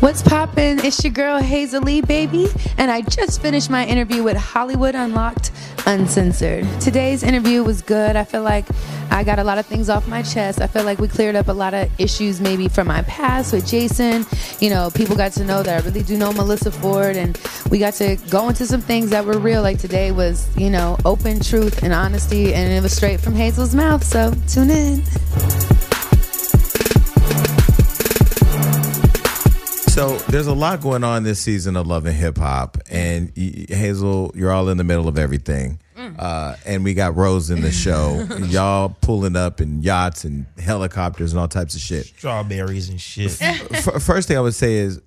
What's poppin'? It's your girl Hazel-E, baby, and I just finished my interview with Hollywood Unlocked Uncensored. Today's interview was good. I feel like I got a lot of things off my chest. I feel like we cleared up a lot of issues maybe from my past with Jason. You know, people got to know that I really do know Melissa Ford, and we got to go into some things that were real. Like today was, you know, open truth and honesty, and it was straight from Hazel's mouth. So tune in. So there's a lot going on this season of Love and Hip Hop, and y- Hazel, you're all in the middle of everything. Uh, and we got Rose in the show. Y'all pulling up in yachts and helicopters and all types of shit. Strawberries and shit. F- first thing I would say is,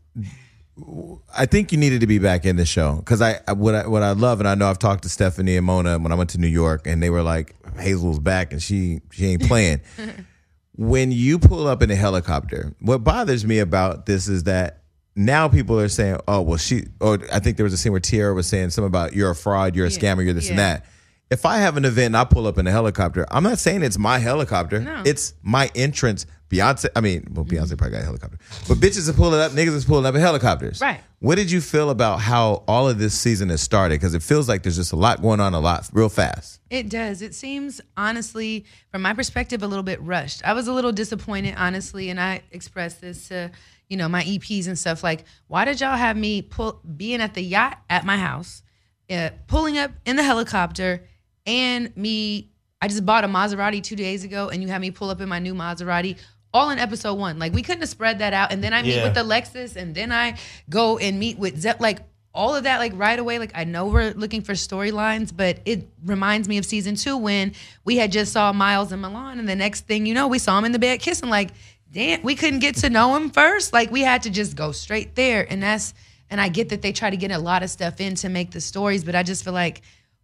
I think you needed to be back in the show because I I- what I what I love and I know I've talked to Stephanie and Mona when I went to New York and they were like Hazel's back and she she ain't playing. when you pull up in a helicopter, what bothers me about this is that now people are saying, "Oh, well, she." Or I think there was a scene where Tiara was saying something about you're a fraud, you're a scammer, you're this and that. If I have an event and I pull up in a helicopter, I'm not saying it's my helicopter. No. It's my entrance. Beyonce, I mean, well, Beyonce probably got a helicopter, but bitches are pulling up, niggas is pulling up in helicopters. Right. What did you feel about how all of this season has started? Because it feels like there's just a lot going on, a lot real fast. It does. It seems, honestly, from my perspective, a little bit rushed. I was a little disappointed, honestly, and I expressed this to, you know, my EPs and stuff. Like, why did y'all have me pull being at the yacht at my house, uh, pulling up in the helicopter, and me? I just bought a Maserati two days ago, and you had me pull up in my new Maserati. All in episode one, like we couldn't have spread that out, and then I meet Yeah. with Alexis, and then I go and meet with Zep. Like all of that like right away. Like i know we're looking for storylines but it reminds me of season two when we had just saw miles and milan and the next thing you know we saw him in the bed kissing. Like damn we couldn't get to know him first. Like we had to just go straight there. And that's and i get that they try to get a lot of stuff in to make the stories but i just feel like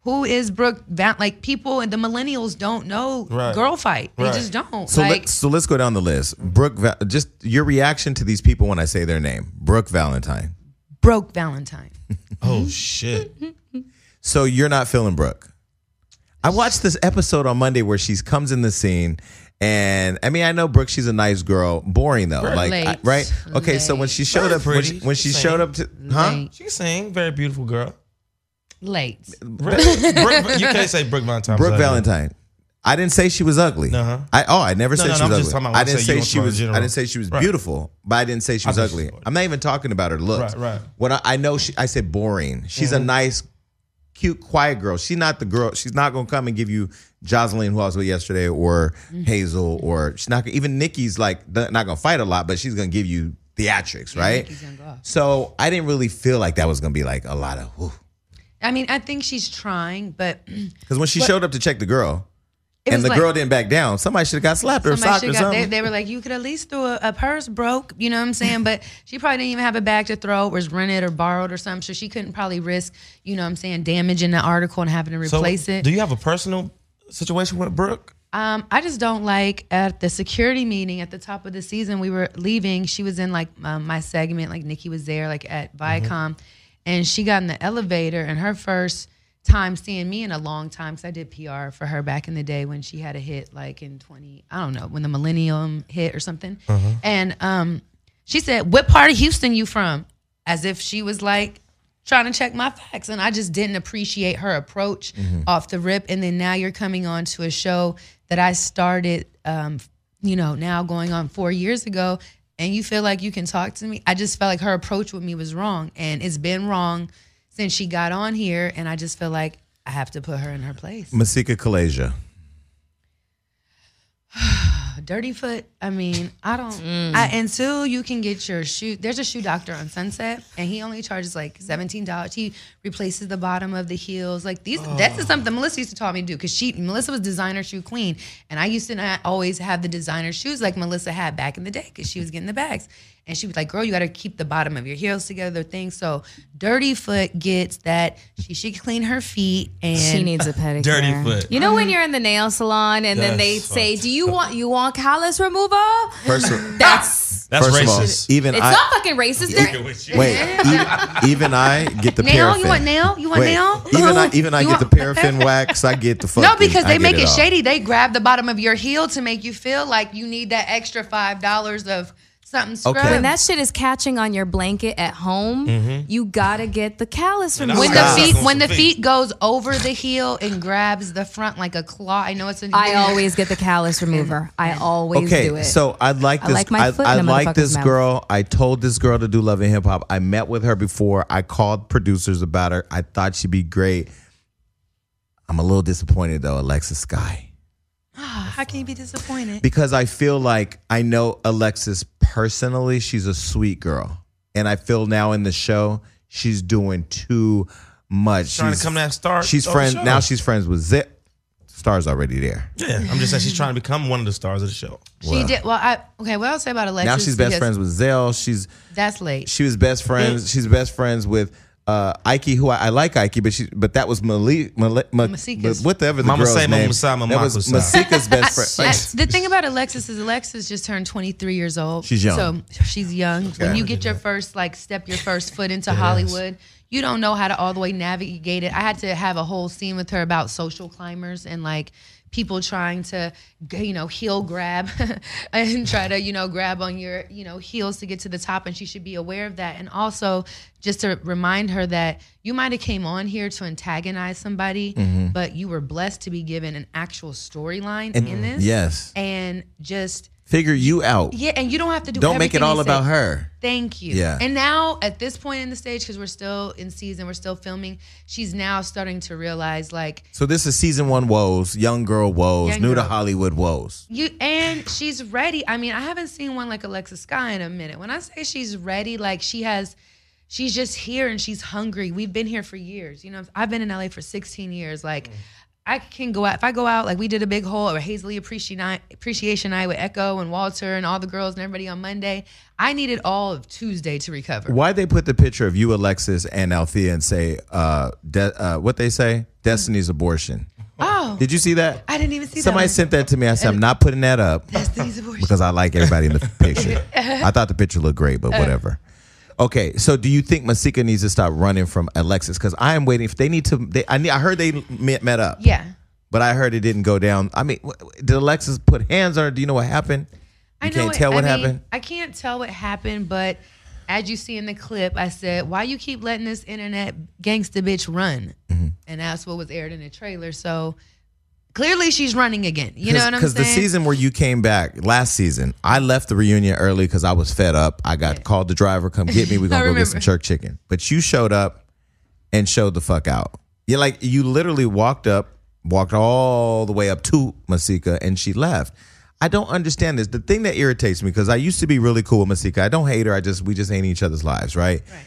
who is brooke Van- like people and the millennials don't know Right. girl fight they Right. just don't So like let's so let's go down the list. Brooke, Va- just your reaction to these people when I say their name. Brooke Valentine. broke valentine Oh shit. So you're not feeling Brooke. I watched this episode on Monday where she comes in the scene, and I mean I know Brooke, she's a nice girl. Boring though, like I- right? Okay, so when she showed up, when she, when she Same. showed up to, huh? Late. She can sing. Very beautiful girl. Late Brooke, you can't say Brooke Valentine. Brooke. Valentine. I didn't say she was ugly. Uh-huh. I oh I never No, said no, she no, was ugly. I didn't say say she was. I didn't say she was Right. beautiful, but I didn't say she was ugly. I'm not even talking about her looks. Right, right. What I, I know, she, I said boring. She's a nice, cute, quiet girl. She's not the girl. She's not gonna come and give you Jocelyn, who I was with yesterday, or Hazel, or she's not. Even Nikki's like not gonna fight a lot, but she's gonna give you theatrics, right? Nikki's go. So I didn't really feel like that was gonna be like a lot of. Whew. I mean i think she's trying but Because when she showed up to check the girl, and the like- girl didn't back down, somebody should have got slapped or socked or should got, they, something. they were like, you could at least throw a, a purse broke, you know what I'm saying? But she probably didn't even have a bag to throw, or was rented or borrowed or something. So she couldn't probably risk, you know what I'm saying, damaging the article and having to So, replace it. do you have a personal situation with Brooke? Um, I just don't like at the security meeting at the top of the season. We were leaving. She was in like um, my segment, like Nikki was there, like at Viacom, and she got in the elevator. And her first time seeing me in a long time, because I did PR for her back in the day when she had a hit, like in twenty, I don't know, when the Millennium hit or something. And um, she said, "What part of Houston you from?" As if she was like trying to check my facts and i just didn't appreciate her approach off the rip and then now you're coming on to a show that i started um, you know now going on four years ago and you feel like you can talk to me i just felt like her approach with me was wrong and it's been wrong since she got on here and i just feel like i have to put her in her place Masika Kalysha. Dirty foot. I mean i don't mm. I, until you can get your shoe there's a shoe doctor on sunset and he only charges like $17 he replaces the bottom of the heels. Like these that's just something melissa used to taught me to do because she melissa was designer shoe queen and i used to not always have the designer shoes like melissa had back in the day because she was getting the bags. And she was like girl you got to keep the bottom of your heels together Thing. so dirty foot gets that she should clean her feet and She needs a pedicure. Dirty foot. You know when you're in the nail salon and then they say, "Do you want you want callus removal?" First of, That's That's first of all, racist. even it's I not fucking racist. They're- wait. Even, even I get the nail paraffin. you want nail you want Wait, nail even I even I You get the paraffin wax. I get the fucking. No, because they make it, all. shady. They grab the bottom of your heel to make you feel like you need that extra five dollars of something scrub. Okay. When that shit is catching on your blanket at home, mm-hmm. you gotta get the callus And remover. when the feet when the feet feet. goes over the heel and grabs the front like a claw. I know it's a I always get the callus remover. I always Okay, do it. so I like I this. like my foot I, in like this mouth. girl. I told this girl to do Love and Hip Hop. I met with her before. I called producers about her. I thought she'd be great. I'm a little disappointed though, Alexis Skyy, How can you be disappointed? because I feel like I know Alexis personally. She's a sweet girl, and I feel now in the show she's doing too much. She's Trying to She's- come that star. She's friends now. She's friends with Zip. Star's already there. Yeah, I'm just saying she's trying to become one of the stars of the show. She did well. I okay. What I'll say about Alexis? Now she's best friends with Zell. She's That's late. she was best friends. She's best friends with uh, Ike, who I, I like Ike, but she but that was Malik, Malik, Ma- Masika's- whatever the Mama girl's say, name. Masai, Mama that was Masai. Masika's best friend. That's- the thing about Alexis is Alexis just turned 23 years old. She's young. So she's young. When you get your first like step your first foot into Hollywood, you don't know how to all the way navigate it. I had to have a whole scene with her about social climbers and like people trying to you know heel grab and try to you know grab on your you know heels to get to the top and she should be aware of that. And also just to remind her that you might have came on here to antagonize somebody Mm-hmm. but you were blessed to be given an actual storyline in this. yes, and just figure you out. yeah, and you don't have to do. Don't make it all about her. Thank you. Yeah. And now at this point in the stage, because we're still in season, we're still filming. She's now starting to realize like So this is season one woes, young girl woes, Young new to. Hollywood woes. you, and she's ready. I mean, I haven't seen one like Alexa Sky in a minute. When I say she's ready, like she has. She's just here and she's hungry. We've been here for years. You know, I've been in LA for 16 years. Like, mm. I can go out if I go out like we did a big whole or Hazel-E appreciation night, appreciation night with Echo and Walter and all the girls and everybody on Monday. I needed all of Tuesday to recover. Why they put the picture of you, Alexis, and Althea, and say uh, de- uh, what they say? Destiny's abortion. Oh, Did you see that? I didn't even see Somebody that. Somebody sent that to me. I said, I'm not putting that up. Destiny's abortion. because I like everybody in the picture. I thought the picture looked great, but whatever. Okay, so do you think Masika needs to stop running from Alexis? Because I am waiting. If they need to, they, I need. I heard they met, met up, Yeah. but I heard it didn't go down. I mean, did Alexis put hands on her? Do you know what happened? You I know can't it- tell what I mean, happened. I can't tell what happened, but as you see in the clip, I said, "Why you keep letting this internet gangsta bitch run?" Mm-hmm. And that's what was aired in the trailer. So clearly, she's running again. You know what I'm saying? Because the season where you came back last season, I left the reunion early because I was fed up. I got called the driver, come get me. We're gonna go get some remember. jerk chicken. But you showed up and showed the fuck out. You like you literally walked up, walked all the way up to Masika, and she left. I don't understand this. The thing that irritates me because I used to be really cool with Masika. I don't hate her. I just we just ain't each other's lives, right? Right.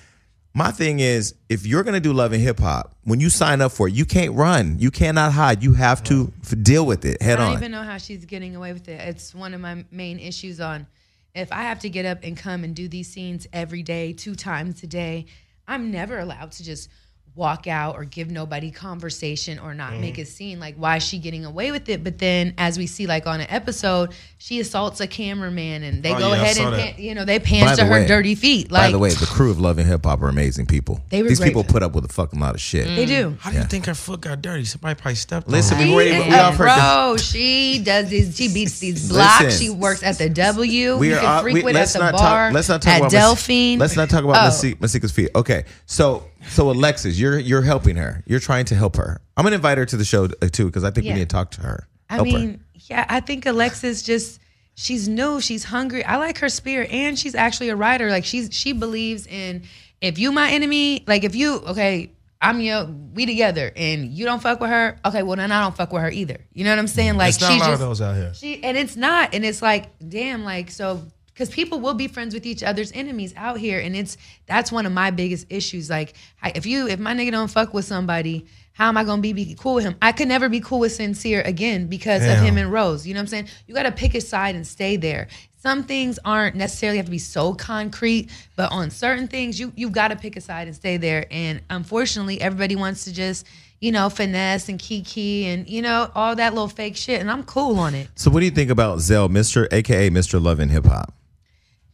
My thing is, if you're gonna do love and hip hop, when you sign up for it, you can't run. You cannot hide. You have to f- deal with it head on. I don't on. even know how she's getting away with it. It's one of my main issues on if I have to get up and come and do these scenes every day, two times a day, I'm never allowed to just walk out or give nobody conversation or not make mm. a scene. Like why is she getting away with it? But then as we see like on an episode, she assaults a cameraman and they Oh, go yeah, ahead and pan, you know, they pans By to her way- dirty feet. Like By the way, the crew of Love and Hip Hop are amazing people. They were These people put up with a fucking lot of shit. they do. How do you think her foot got dirty? Somebody probably stepped Listen, on her. we She were- is we a offered- pro. She does these. She beats these blocks. Listen. she works at the W. We you are. can freak we, let's at the not bar. talk. Let's not talk at about Mas- Delphine. let's not talk about Oh. Masika's feet. Okay, so so Alexis, you're you're helping her. You're trying to help her. I'm gonna invite her to the show uh, too because I think Yeah. we need to talk to her. I Help her. mean, yeah, I think Alexis just she's new, she's hungry. I like her spirit, and she's actually a writer. Like she's she believes in if you my enemy, like if you okay. I'm your we together and you don't fuck with her. Okay, well then I don't fuck with her either. You know what I'm saying? Like There's not a she's lot just of those out here. She and it's not, and it's like, damn, like so because people will be friends with each other's enemies out here, and it's that's one of my biggest issues. Like, I, if you if my nigga don't fuck with somebody, how am I gonna be, be cool with him? I could never be cool with sincere again because of him and Rose. You know what I'm saying? You got to pick a side and stay there. Some things aren't necessarily have to be so concrete, but on certain things, you you've got to pick a side and stay there. And unfortunately, everybody wants to just you know finesse and kiki and you know all that little fake shit, and I'm cool on it. So what do you think about Zell, Mister, aka Mister Love and Hip Hop?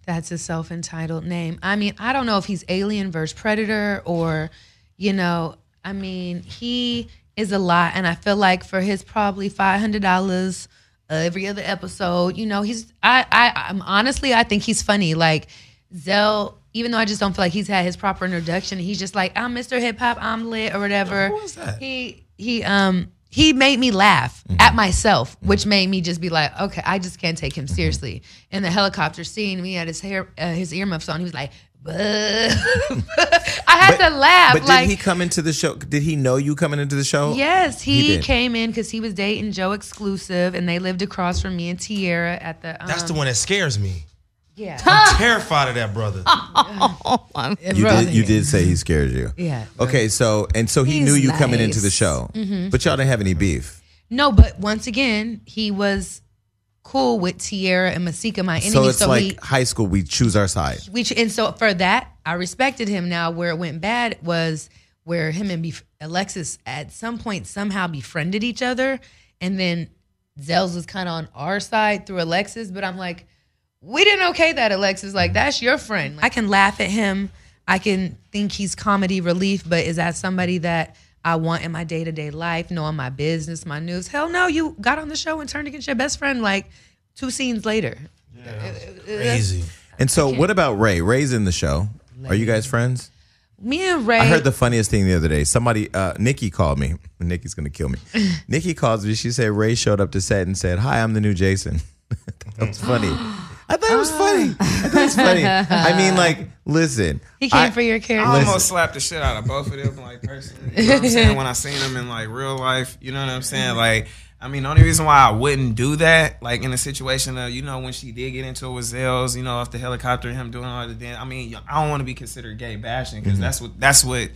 That's a self entitled name. I mean, I don't know if he's alien versus predator or, you know, I mean, he is a lot. And I feel like for his probably $500 every other episode. You know, he's I I I'm honestly I think he's funny. Like Zell, even though I just don't feel like he's had his proper introduction, he's just like I'm Mr. Hip Hop, I'm lit or whatever. Who is that? He he um he made me laugh at myself, which made me just be like, okay, I just can't take him seriously. In the helicopter scene, we had his hair, uh, his earmuffs on. He was like, I had to laugh. But did like, he come into the show? Did he know you coming into the show? Yes, He he, came in because he was dating Joe Exclusive, and they lived across from me and Tierra at the. Um, That's the one that scares me. Yeah, I'm terrified of that brother. You did. You did say he scared you. Yeah. Okay. So and so he He's knew you coming into the nice. Mm-hmm. show, but y'all didn't have any beef. No, but once again, he was cool with Tierra and Masika, my enemy. So it's like he, high school. We choose our side. we and so for that, I respected him. Now, where it went bad was where him and Bef- Alexis at some point somehow befriended each other, and then Zell's was kind of on our side through Alexis. But I'm like, we didn't okay that Alexis. Like that's your friend. I can laugh at him. I can think he's comedy relief, but is that somebody that I want in my day to day life, knowing my business, my news? Hell no, you got on the show and turned against your best friend like two scenes later. Yeah, uh, uh, uh, Crazy. And so, what about Ray? Ray's in the show. Are you guys friends? Me and Ray. I heard the funniest thing the other day. Somebody, uh, Nikki called me. Nikki's gonna kill me. Nikki calls me. She said Ray showed up to set and said, "Hi, I'm the new Jason." that was funny. I thought it was ah. funny. I thought it was funny. I mean, like, listen. he came I- for your character. I Listen. almost slapped the shit out of both of them, like personally. You know what I'm saying? When I seen them in like real life, you know what I'm saying? Like, I mean, the only reason why I wouldn't do that, like in a situation of, you know, when she did get into it with Zales, you know, off the helicopter, him doing all the dance. I mean, I don't want to be considered gay bashing because mm-hmm. that's what that's what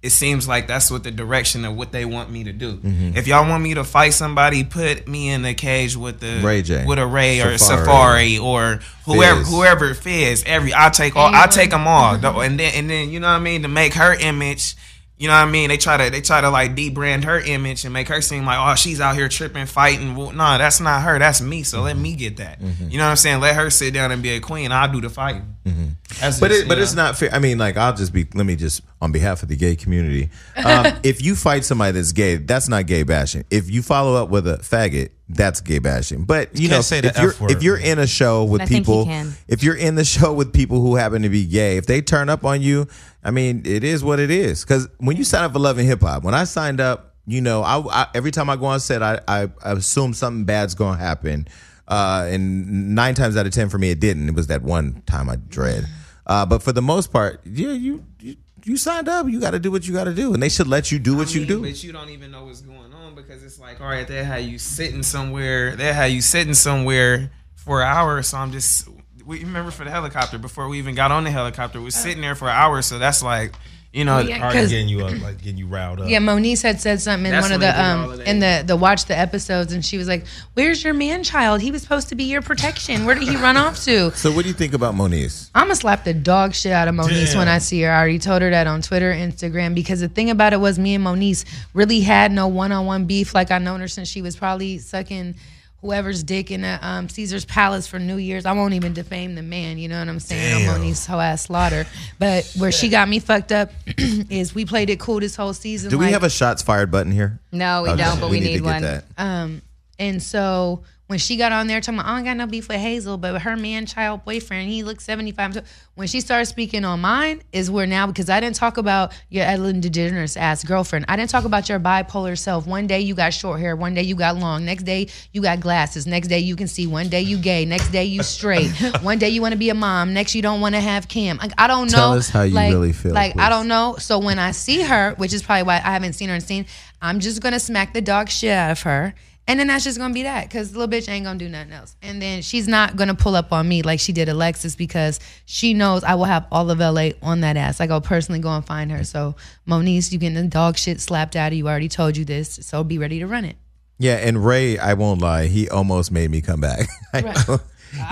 it seems like that's what the direction of what they want me to do. Mm-hmm. If y'all want me to fight somebody, put me in the cage with the Ray J. with a Ray or Safaree. Safaree, or whoever Fizz. whoever Fizz. Every I take all I take them all, though. and then and then you know what I mean to make her image. You know what I mean? They try to they try to like debrand her image and make her seem like oh she's out here tripping fighting. Well, no, that's not her. That's me. So let mm-hmm. me get that. Mm-hmm. You know what I'm saying? Let her sit down and be a queen. I'll do the fighting. Mm-hmm. That's But just, it, but you it's not fair. I mean, like I'll just be. Let me just on behalf of the gay community. Um, if you fight somebody that's gay, that's not gay bashing. If you follow up with a faggot, that's gay bashing. But you, You know, say the if you're word. if you're in a show with I people, can. if you're in the show with people who happen to be gay, if they turn up on you, I mean, it is what it is. Because when you sign up for Love and Hip Hop, when I signed up, you know, I, I every time I go on set, I I, I assume something bad's gonna happen. Uh, and nine times out of ten for me, it didn't. It was that one time I dread. Uh, but for the most part, yeah, you you, you signed up. You got to do what you got to do, and they should let you do what I you do. But you don't even know what's going on because it's like, all right, they had you sitting somewhere. They had you sitting somewhere for an hour. So I'm just. We remember for the helicopter before we even got on the helicopter, we was sitting there for an hour. So that's like, you know, Yeah, Already 'cause- getting you up, like getting you riled up. Yeah, Moniece had said something in That's one of the they did all um of in the the watch the episodes, and she was like, "Where's your man child? He was supposed to be your protection. Where did he run off to?" So, what do you think about Moniece? I'm gonna slap the dog shit out of Moniece when I see her. I already told her that on Twitter, Instagram, because the thing about it was me and Moniece really had no one on one beef. Like I've known her since she was probably sucking whoever's dick in a, um, Caesar's Palace for New Year's. I won't even defame the man, you know what I'm saying? Damn. I'm Moniece hoe ass slaughter. But where she got me fucked up is we played it cool this whole season. Do we like- have a shots fired button here? No, we Okay, don't, but we, need, to get one. that. Um, and so when she got on there talking about, I don't got no beef with Hazel, but her man child boyfriend, he looks 75. So when she started speaking on mine, is where now, because I didn't talk about your Ellen DeGeneres ass girlfriend. I didn't talk about your bipolar self. One day you got short hair, one day you got long, next day you got glasses, next day you can see, one day you gay, next day you straight, one day you want to be a mom, next you don't want to have Cam. Like, I don't know. Tell us how you like, really feel, Like, I don't know. So when I see her, which is probably why I haven't seen her in scene, I'm just gonna smack the dog shit out of her. And then that's just gonna be that, because little bitch ain't gonna do nothing else. And then she's not gonna pull up on me like she did Alexis because she knows I will have all of LA on that ass. Like I'll personally go and find her. So Moniece, you getting the dog shit slapped out of you. I already told you this, so be ready to run it. Yeah, and Ray, I won't lie, he almost made me come back. I Right. know.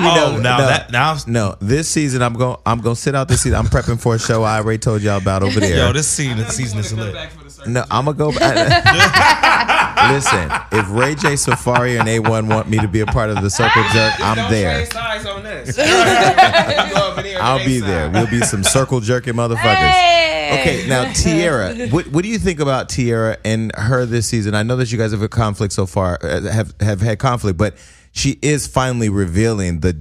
Oh, now that now No, this season I'm going. I'm going to sit out this season. I'm prepping for a show I already told y'all about over there. yo, this season this season is lit. Back for the circle. no, I'm gonna go. Listen, if Ray J Safaree and A1 want me to be a part of the Circle Jerk, I'm Don't there. on this. Yes. Go over there, I'll be there. We'll be some circle jerking motherfuckers. Hey! Okay, now Tiara, what what do you think about Tiara and her this season? I know that you guys have had conflict so far, uh, have have had conflict, but she is finally revealing the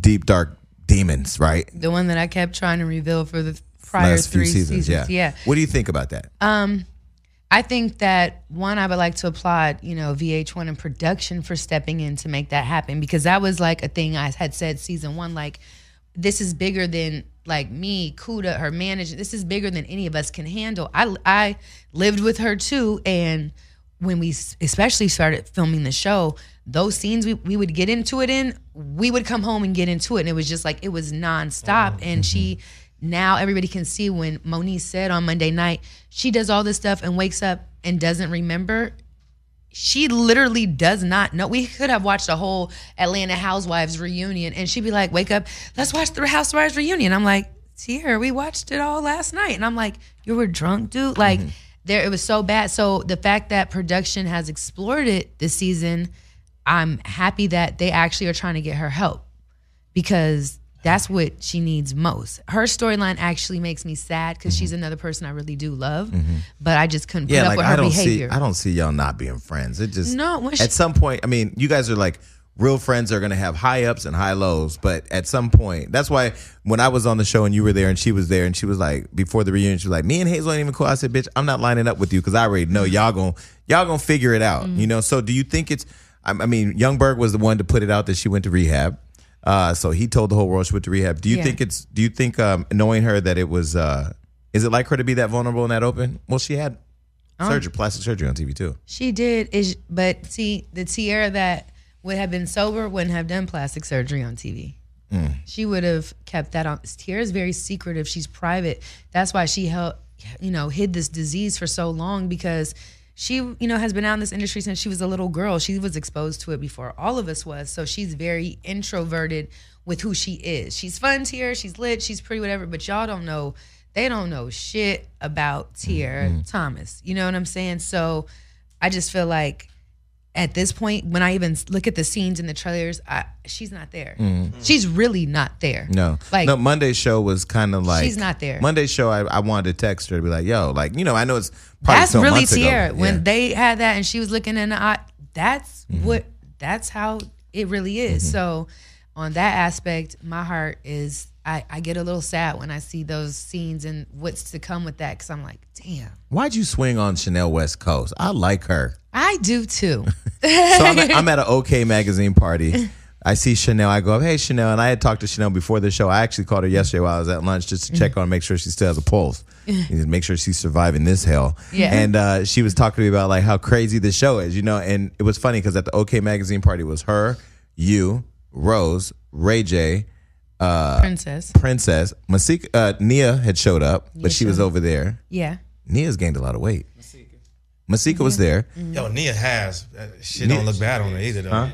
deep dark demons, right? the one that I kept trying to reveal for the prior Last few three seasons, seasons. yeah. yeah. What do you think about that? I think that one, I would like to applaud, you know, VH1 and production for stepping in to make that happen because that was like a thing I had said season one, like this is bigger than like me, Kuda, her manager. This is bigger than any of us can handle. I I lived with her too, and when we especially started filming the show, those scenes we, we would get into it in, we would come home and get into it, and it was just like it was nonstop. And she mm-hmm. Now everybody can see when Monique said on Monday night she does all this stuff and wakes up and doesn't remember. She literally does not know. We could have watched a whole Atlanta Housewives reunion, and she'd be like, "Wake up, let's watch the Housewives reunion." I'm like, "Here, we watched it all last night," and I'm like, "You were drunk, dude." Like, mm-hmm. there, it was so bad. So the fact that production has explored it this season, I'm happy that they actually are trying to get her help because that's what she needs most. Her storyline actually makes me sad because she's mm-hmm. another person I really do love, mm-hmm. but I just couldn't put Yeah, up like with her I don't behavior. see I don't see y'all not being friends. It just No, she- at some point, I mean, you guys are like real friends are gonna have high ups and high lows, but at some point, that's why when I was on the show and you were there and she was there and she was like before the reunion, she was like, "Me and Hazel ain't even cool." I said, "Bitch, I'm not lining up with you because I already know y'all mm-hmm. gonna y'all gonna figure it out." Mm-hmm. You know. So do you think it's? I I mean, Young Berg was the one to put it out that she went to rehab. Uh, so he told the whole world she went to rehab. Do you Yeah. think it's? Do you think um, knowing her that it was? Uh, is it like her to be that vulnerable and that open? Well, she had surgery, plastic surgery on TV too. She did is but see the Tiara that would have been sober wouldn't have done plastic surgery on TV. She would have kept that on. Tiara's very secretive. She's private. That's why she held, you know, hid this disease for so long because she, you know, has been out in this industry since she was a little girl. She was exposed to it before all of us was. So she's very introverted with who she is. She's fun, Tiara. She's lit. She's pretty, whatever. But y'all don't know. They don't know shit about Tiara mm-hmm. Thomas. You know what I'm saying? So I just feel like at this point, when I even look at the scenes in the trailers, I, she's not there. She's really not there. Mm-hmm. No, like no. Monday's show was kind of like She's not there. Monday's show, I, I wanted to text her to be like, "Yo, like you know, I know it's probably that's so really ago. Tiara. When they had that and she was looking in the eye, that's Mm-hmm. what that's how it really is. So on that aspect, my heart is I, I get a little sad when I see those scenes and what's to come with that because I'm like, damn, Why'd you swing on Chanel West Coast? I like her. I do too. So I'm at, I'm at an OK magazine party. I see Chanel. I go, hey Chanel, and I had talked to Chanel before the show. I actually called her yesterday while I was at lunch just to check on, make sure she still has a pulse, and make sure she's surviving this hell. Yeah. And uh, she was talking to me about like how crazy the show is, you know. And it was funny because at the OK magazine party was her, you, Rose, Ray J, Princess. Princess, Masika, uh, Nia had showed up, but she was over there. Yeah. Nia's gained a lot of weight. Masika was there. Yo, Nia has uh, shit. Don't look bad on her either though.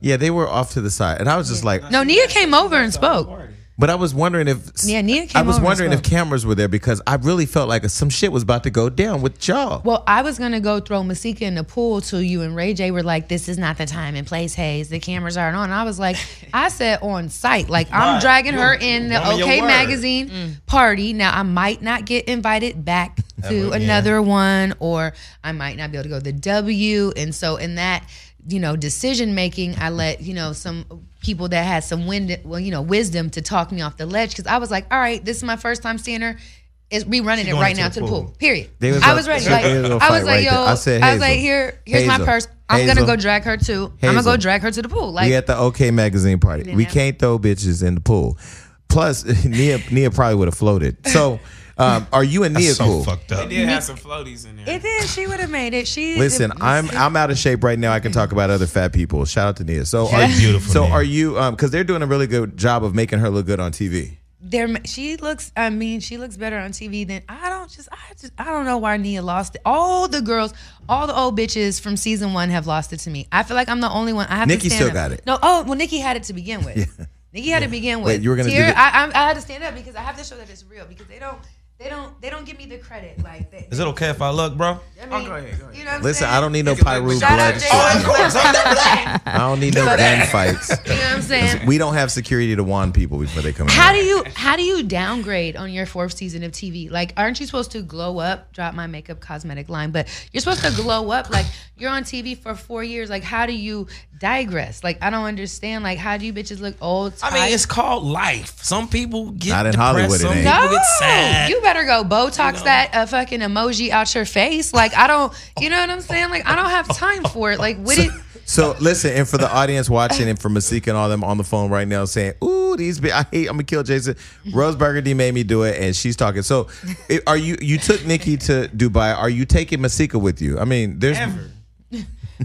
Yeah, they were off to the side, and I was just like, No, Nia came over and spoke. But I was wondering if Yeah, Nia I was over and wondering if cameras were there because I really felt like some shit was about to go down with y'all. Well, I was gonna go throw Masika in the pool till you and Ray J were like, "This is not the time and place, Hayes. The cameras aren't on." And I was like, "I said on site, like I'm Right. dragging You- her in the woman of your OK word. Magazine mm. party. Now I might not get invited back to would- another one, or I might not be able to go to the W. And so in that, you know, decision making, I let you know some people that had some wind, well, you know, wisdom to talk me off the ledge because I was like, "All right, this is my first time seeing her." Is we running it right into now the to the pool. pool. Period. Was I up- was ready. they Like, was a I was fight like, right yo. I said, I was like, here, here's my purse. I'm Hazel. gonna go drag her too. I'm gonna go drag her to the pool. Like, we at the OK Magazine party. We have- can't throw bitches in the pool. Plus, Nia Nia probably would have floated. So, um, are you and Nia That's so cool? fucked They up. did have some floaties in there. it is. She would have made it. She Listen, I'm I'm out of shape right now. I can talk about other fat people. Shout out to Nia. So, are, She's beautiful, So, Nia. are you? Um, because they're doing a really good job of making her look good on TV. there. She looks. I mean, she looks better on TV than I don't. Just I just I don't know why Nia lost it. All the girls, all the old bitches from season one have lost it to me. I feel like I'm the only one. I have Nikki to stand still up. got it. No, oh well, Nikki had it to begin with. yeah. Nikki had it to begin with. Wait, you were gonna do the- I, I, I had to stand up because I have to show that it's real because they don't. They don't they don't give me the credit. Like, they, Is it okay if I look, bro? I mean, Oh, go ahead, go ahead. You know Listen, saying? I don't need no You can Pyru look- Shout blood. out shit. Jay- I don't need no gun fights. You know what I'm saying? We don't have security to wand people before they come in. How do you how do you downgrade on your fourth season of TV? Like, aren't you supposed to glow up? Drop my makeup cosmetic line, but you're supposed to glow up. Like, you're on TV for four years. Like, how do you digress? Like, I don't understand. Like, how do you bitches look old? I mean, it's called life. Some people get Not in depressed. Hollywood, it Some ain't. people no, get sad. you better go Botox know? that uh, fucking emoji out your face. Like, I don't, you know what I'm saying? Like, I don't have time for it. Like, would it? So listen, and for the audience watching, and for Masika and all them on the phone right now saying, "Ooh, these bi- I hate. I'm gonna kill Jason." Rose Burgundy made me do it, and she's talking. So, are you? You took Nikki to Dubai. Are you taking Masika with you? I mean, there's Ever.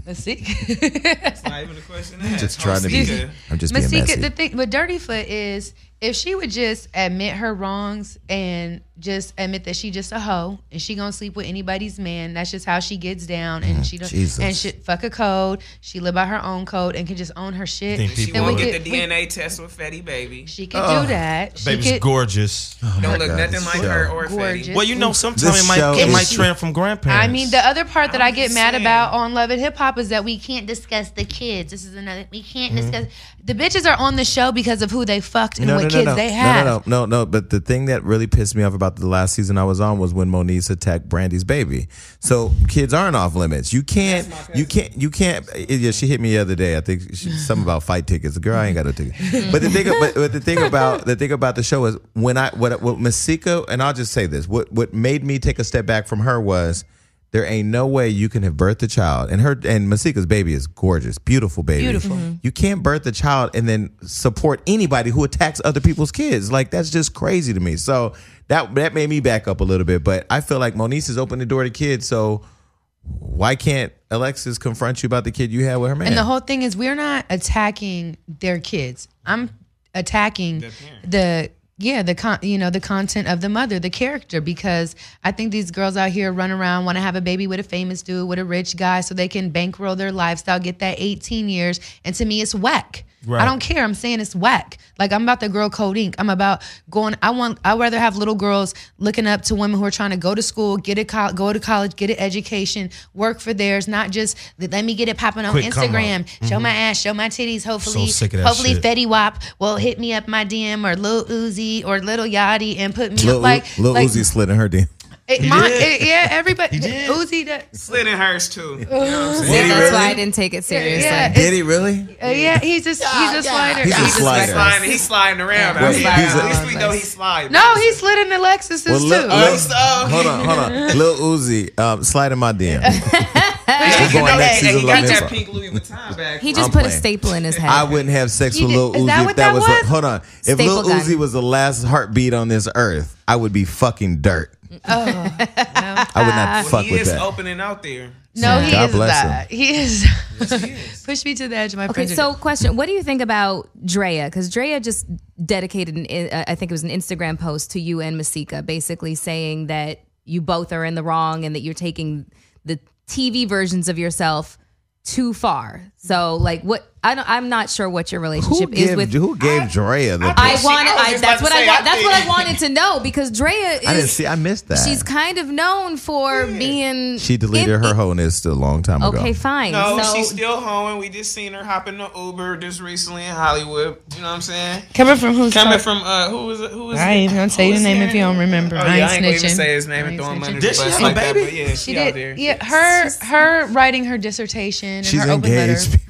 Let's see. It's not even a question. to ask. just trying to be. Masika. I'm just being Masika, messy. the thing with Dirty Foot is if she would just admit her wrongs and just admit that she just a hoe and she gonna sleep with anybody's man. That's just how she gets down and she don't Jesus. and she fuck a code. She live by her own code and can just own her shit. think She Then we won't would- get the we- DNA test with Fetty Baby. She could do that. She Baby's could, gorgeous. Don't look God, nothing like show. her or Gorgeous. Fetty. Well, you know, sometimes it might show it is- might trend from grandparents. I mean, the other part that I I'm get mad saying. about on Love and Hip Hop is that we can't discuss the kids. This is another. We can't Mm-hmm. discuss. The bitches are on the show because of who they fucked and no, what no, kids no, no. they have. No, no, no, no, no. But the thing that really pissed me off about the last season I was on was when Moniece attacked Brandy's baby. So kids aren't off limits. You can't. You can't. You can't. Yeah, she hit me the other day. I think she, something about fight tickets. Girl, I ain't got no ticket. But the thing, but, but the thing about the thing about the show is when I what what Masika and I'll just say this. What what made me take a step back from her was. There ain't no way you can have birthed a child, and her and Masika's baby is gorgeous, beautiful baby. Beautiful. Mm-hmm. You can't birth a child and then support anybody who attacks other people's kids. Like that's just crazy to me. So that that made me back up a little bit. But I feel like Moniece has opened the door to kids. So why can't Alexis confront you about the kid you had with her man? And the whole thing is, we're not attacking their kids. I'm attacking the yeah the con you know the content of the mother, the character, because I think these girls out here run around want to have a baby with a famous dude, with a rich guy, so they can bankroll their lifestyle, get that 18 years, and to me, it's whack. I don't care. I'm saying it's whack. Like I'm about the girl code ink. I'm about going. I want. I rather have little girls looking up to women who are trying to go to school, get a col- go to college, get an education, work for theirs, not just let me get it popping on Quick come up. Instagram, show mm-hmm. my ass, show my titties. Hopefully, sick of that hopefully shit. Fetty Wap will hit me up my DM or Lil Uzi or Lil Yachty and put me Lil, up like Lil like, Uzi slid in her DM. It, my, it- yeah, everybody. did. Uzi does. Slid in hers too. You know what I'm Yeah, that's really? why I didn't take it seriously. Yeah, Did he really? Uh, yeah, he's just he's a slider. He's a He's slider. Sliding, he's sliding around. Wait, out he's here. At least we know he's sliding. No, he slid into Lexus's Well, too. Lil, Oh, Lil- oh, hold on, hold on. Lil Uzi, um, slide in my DM. You going know, next hey, season he got that pink Louis Vuitton bag. He just I'm put playing. a staple in his head. I wouldn't have sex You with did- Lil Uzi that if that that was. was? A, hold on. If Staple Lil gun. Uzi was the last heartbeat on this earth, I would be fucking dirt. I would not fuck Oh. he with is that. opening out there. No, he God is bless not. He is. Push me to the edge of my Okay, prejudice. so question: What do you think about Drea? Because Drea just dedicated, an, uh, I think it was an Instagram post to you and Masika, basically saying that you both are in the wrong and that you're taking the TV versions of yourself too far. So, like, what? I don't, I'm not sure what your relationship is gave, with. who gave Drea the? I She- wanted. I was that's what to I say, want. I That's what I wanted to know because Drea is. I didn't see. I missed that. She's kind of known for being. she deleted in- her wholeness a long time ago. Okay, fine. No, so, she's still home. We just seen her hop in the Uber just recently in Hollywood. You know what I'm saying? coming from who's Coming from uh, who was it? Who was I it? ain't gonna say Who the name if you don't remember. Oh, I yeah, ain't I ain't gonna even say his name I and ain't throw him under Did the she bus have a like that. baby? But yeah, she, She did. Yeah, her her writing her dissertation and She's her open engaged. letter.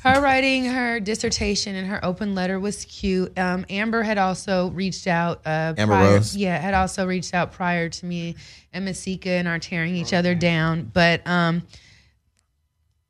Her writing her dissertation and her open letter was cute. Um, Amber had also reached out. Uh, Amber prior, Rose? Yeah, had also reached out prior to me and Masika and are tearing each other down. But um,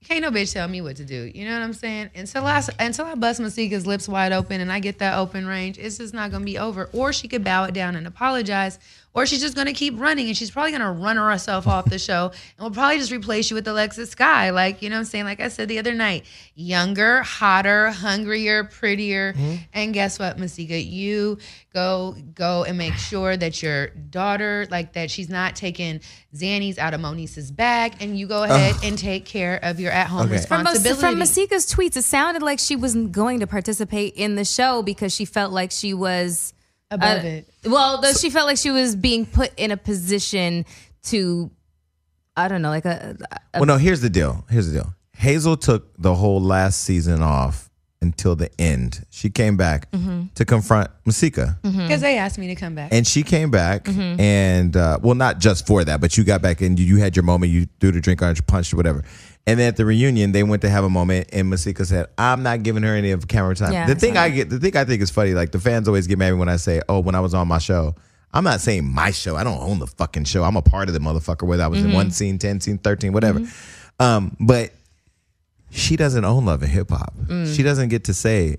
can't no bitch tell me what to do. You know what I'm saying? Until I until I bust Masika's lips wide open and I get that open range, it's just not gonna be over. Or she could bow it down and apologize. Or she's just gonna keep running and she's probably gonna run herself off the show and we'll probably just replace you with Alexis Skyy. Like, you know what I'm saying? Like I said the other night, younger, hotter, hungrier, prettier. Mm-hmm. And guess what, Masika? You go go and make sure that your daughter, like that she's not taking Xannies out of Moniece's bag, and you go ahead and take care of your at home Okay. From, from Masika's tweets, it sounded like she wasn't going to participate in the show because she felt like she was above Uh, it. Well, though she felt like she was being put in a position to, I don't know, like a, a Well, no. Here's the deal. Here's the deal. Hazel took the whole last season off until the end. She came back to confront Masika, Because they asked me to come back. and she came back, and uh, well, not just for that, but you got back and you, you had your moment. You threw the drink on her, punched or whatever. And then at the reunion, they went to have a moment, and Masika said, "I'm not giving her any of camera time." Yeah, the thing I get, the thing I think is funny, like the fans always get mad when I say, "Oh, when I was on my show." I'm not saying my show. I don't own the fucking show. I'm a part of the motherfucker, whether I was in mm-hmm. one scene, 10 scene, 13, whatever. Mm-hmm. Um, but she doesn't own Love and Hip Hop. Mm. She doesn't get to say,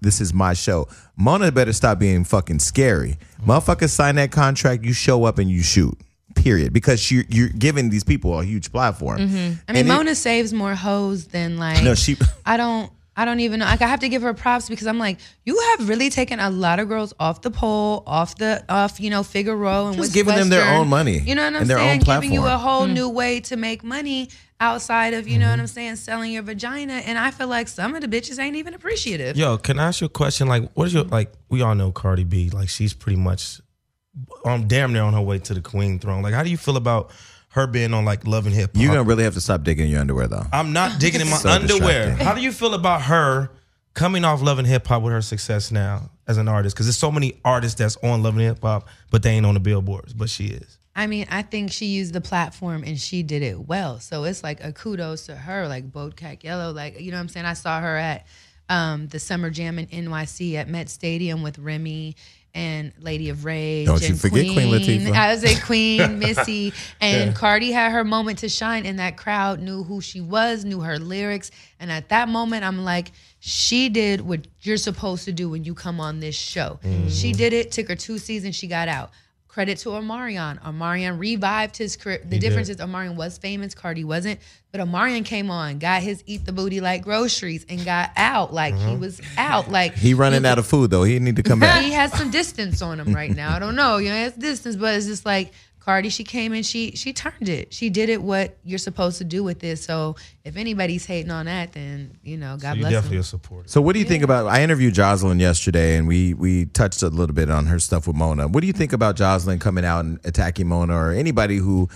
this is my show. Mona better stop being fucking scary. Motherfuckers sign that contract, you show up and you shoot. Period. Because you're, you're giving these people a huge platform. Mm-hmm. I mean, And it- Mona saves more hoes than like. No, she. I don't. I don't even know. Like, I have to give her props because I'm like, you have really taken a lot of girls off the pole, off the, off you know, Figaro and Just West giving them their own money You know what I'm and their saying? own Giving you a platform. whole mm. new way to make money outside of you know what mm-hmm. I'm saying, selling your vagina. And I feel like some of the bitches ain't even appreciative. Yo, can I ask you a question? Like, what is your like? We all know Cardi B. Like, she's pretty much on damn near on her way to the queen throne. Like, how do you feel about her being on like Love and Hip Hop? You're going to really have to stop digging in your underwear, though. I'm not digging in my So underwear. distracting. How do you feel about her coming off Love and Hip Hop with her success now as an artist? Because there's so many artists that's on Love and Hip Hop, but they ain't on the billboards. But she is. I mean, I think she used the platform and she did it well. So it's like a kudos to her, like Bodak Yellow. Like, you know what I'm saying? I saw her at um, the Summer Jam in NYC at Met Stadium with Remy and Lady of Rage. Don't you forget Queen Latifah. I was a Queen, Missy. And Cardi had her moment to shine, and that crowd knew who she was, knew her lyrics. And at that moment, I'm like, she did what you're supposed to do when you come on this show. Mm. She did it, took her two seasons, she got out. Credit to Omarion. Omarion revived his career. The difference is Omarion was famous, Cardi wasn't. But Omarion came on, got his eat the booty like groceries, and got out. Like he mm-hmm. was out. Like He running out of food, though. He need to come back. he has some distance on him right now. I don't know. You know, it's distance, but it's just like Cardi. She came and she she turned it. She did it what you're supposed to do with this. So if anybody's hating on that, then you know, God bless You bless definitely them. a supporter. So what do you think about? I interviewed Jocelyn yesterday, and we we touched a little bit on her stuff with Mona. What do you think about Jocelyn coming out and attacking Mona, or anybody who,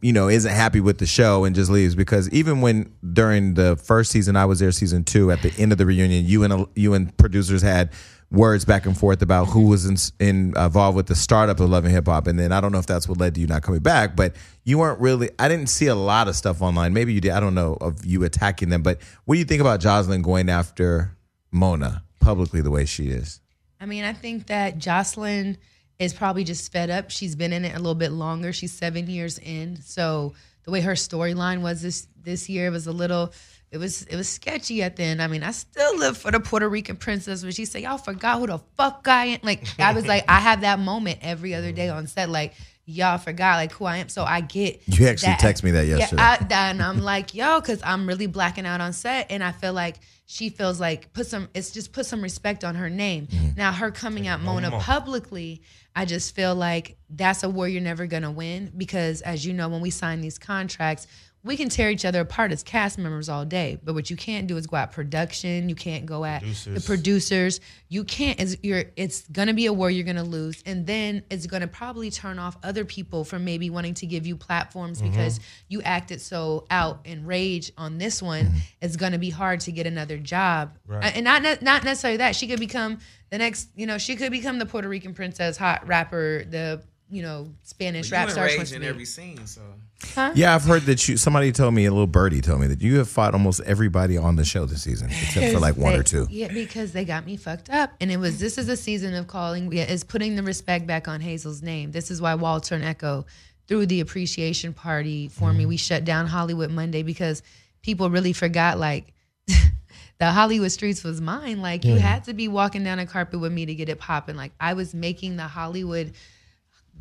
you know, isn't happy with the show and just leaves? Because even when during the first season, I was there, season two, at the end of the reunion, you and you and producers had words back and forth about who was in, in involved with the startup of Love and Hip Hop, and then I don't know if that's what led to you not coming back, but you weren't really. I didn't see a lot of stuff online. Maybe you did. I don't know of you attacking them, but what do you think about Jocelyn going after Mona publicly the way she is? I mean, I think that Jocelyn is probably just fed up. She's been in it a little bit longer. She's seven years in. So the way her storyline was this this year was a little it was it was sketchy at the end. I mean, I still live for the Puerto Rican princess when she said, Y'all forgot who the fuck I am. Like I was like, I have that moment every other day on set, like y'all forgot like who I am. So I get You actually that. text me that yesterday. Yeah, I, that, and I'm like, yo, because I'm really blacking out on set, and I feel like she feels like put some. It's just put some respect on her name. Mm-hmm. Now her coming out Mona publicly, I just feel like that's a war you're never gonna win because, as you know, when we sign these contracts. We can tear each other apart as cast members all day, but what you can't do is go at production. You can't go at the producers. You can't. It's, you're, it's gonna be a war you're gonna lose, and then it's gonna probably turn off other people from maybe wanting to give you platforms mm-hmm. because you acted so out in rage on this one. Mm-hmm. It's gonna be hard to get another job, and not ne- not necessarily that she could become the next. You know, she could become the Puerto Rican princess, hot rapper, the you know Spanish You rap in star. she rage to in be. every scene, so Yeah, I've heard that you. Somebody told me a little birdie told me that you have fought almost everybody on the show this season, except for like one They- or two. Yeah, because they got me fucked up, and it was this is a season of calling is putting the respect back on Hazel's name. This is why Walter and Echo threw the appreciation party for Mm-hmm. me. We shut down Hollywood Monday because people really forgot like. The Hollywood streets was mine. Like you had to be walking down a carpet with me to get it popping. Like I was making the Hollywood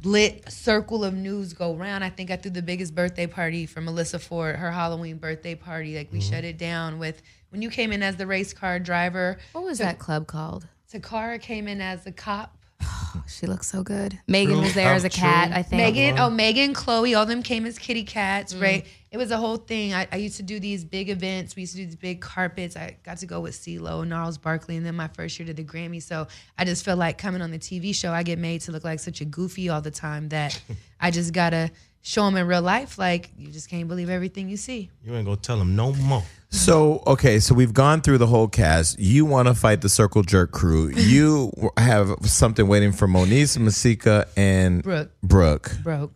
lit circle of news go round. I think I threw the biggest birthday party for Melissa Ford, her Halloween birthday party. Like we Mm-hmm. shut it down with when you came in as the race car driver. what was that club called? Takara came in as the cop. She looks so good. Megan was there as a cat, True. I think. Megan, oh Megan, Chloe, all them came as kitty cats, Mm. right? It was a whole thing. I, I used to do these big events. We used to do these big carpets. I got to go with CeeLo, Gnarls Barkley, and then my first year to the Grammy. So I just feel like coming on the TV show, I get made to look like such a goofy all the time that I just gotta show them in real life. Like you just can't believe everything you see. You ain't gonna tell them no more. So okay, so we've gone through the whole cast. You want to fight the Circle Jerk crew. You have something waiting for Moniece, Masika, and Brooke. Brooke. Broke.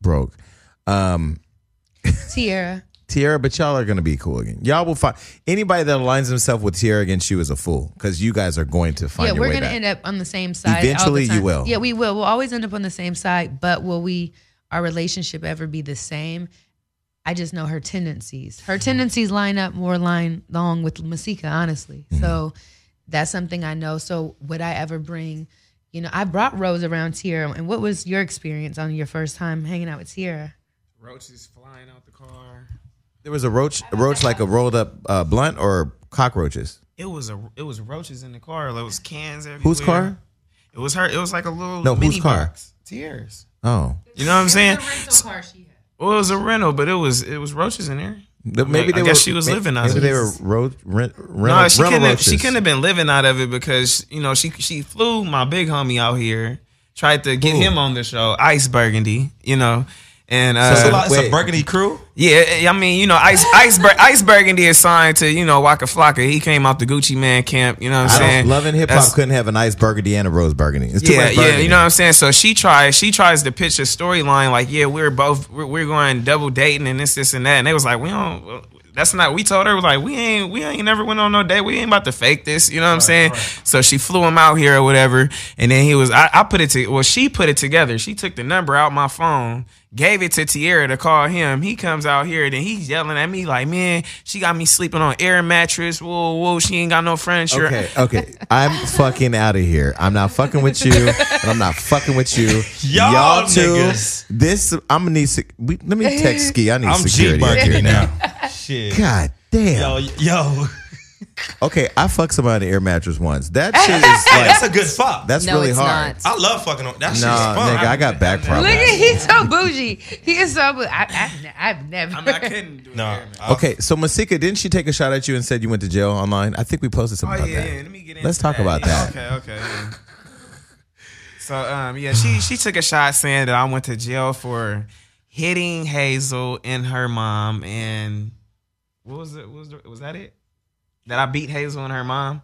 Broke. Um, Tierra. Tierra, but y'all are gonna be cool again. Y'all will find anybody that aligns himself with Tierra against you is a fool because you guys are going to find yeah, we're gonna back. end up on the same side. Eventually you will. Yeah, we will. We'll always end up on the same side, but will we our relationship ever be the same? I just know her tendencies. Her tendencies line up more line long with Masika, honestly. Mm-hmm. So that's something I know. So would I ever bring, you know, I brought Rose around Tierra. And what was your experience on your first time hanging out with Tierra? Roaches flying out the car. there was a roach, a roach like a rolled up uh, blunt or cockroaches. It was a it was roaches in the car. There was cans everywhere. Whose car? It was her. It was like a little No, mini whose car? box. Tears. Oh, You know what I'm saying? rental car she had. Well, it was a rental, but it was it was roaches in there. The- maybe I they guess were. she was may- living out Maybe of they were ro- rent, rental, No, she rental couldn't. Have, she couldn't have been living out of it because you know she she flew my big homie out here, tried to get Who? him on the show, Ice Burgundy. You know, and uh, It's a, lot, it's a burgundy crew. yeah, I mean, you know, Ice Ice Ice Burgundy is signed to you know Waka Flocka. He came out the Gucci Mane camp. You know what I'm I saying? and Hip Hop couldn't have a nice burgundy and a rose burgundy. It's too yeah, much yeah, you know what I'm saying. So she tries, she tries to pitch a storyline like, yeah, we're both we're, we're going double dating and this, this, and that. And they was like, we don't. That's not. We told her like we ain't we ain't never went on no date. We ain't about to fake this. You know what I'm saying? So she flew him out here or whatever. And then he was. I, I put it to. Well, she put it together. She took the number out my phone. Gave it to Tierra to call him. He comes out here, then he's yelling at me like, "Man, she got me sleeping on air mattress. Whoa, whoa, she ain't got no furniture." Okay, okay. I'm fucking out of here. I'm not fucking with you, and I'm not fucking with you. Y'all two. niggas. This I'm gonna need. sec- We, let me text Ski. I need I'm G security. up burgundy here. now. Shit. God damn. Yo, yo, Okay, I fucked somebody in an air mattress once. That shit is like that's a good fuck. that's No, really it's hard. not. I love fucking on that. Shit's Nah, fun. nigga, I got back Look problems. at he's so bougie. He is so bougie. I, I, I've never. I mean, I couldn't do it. No. I- Okay, so Masika, didn't she take a shot at you and said you went to jail online? I think we posted Oh something yeah, about that. yeah. Let me get into Let's talk that. about Yeah, that. Okay, okay. yeah. So um yeah, she she took a shot saying that I went to jail for hitting Hazel and her mom and what was it? What was the, was that it? That I beat Hazel and her mom?